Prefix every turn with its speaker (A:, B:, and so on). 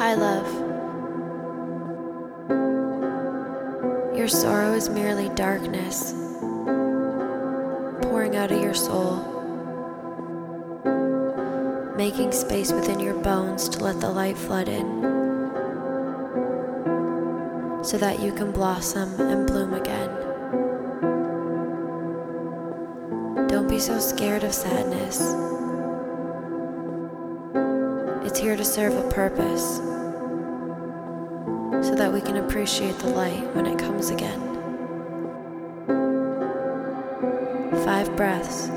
A: Goodbye, love. Your sorrow is merely darkness pouring out of your soul, making space within your bones to let the light flood in so that you can blossom and bloom again. Don't be so scared of sadness. It's here to serve a purpose so that we can appreciate the light when it comes again. Five breaths.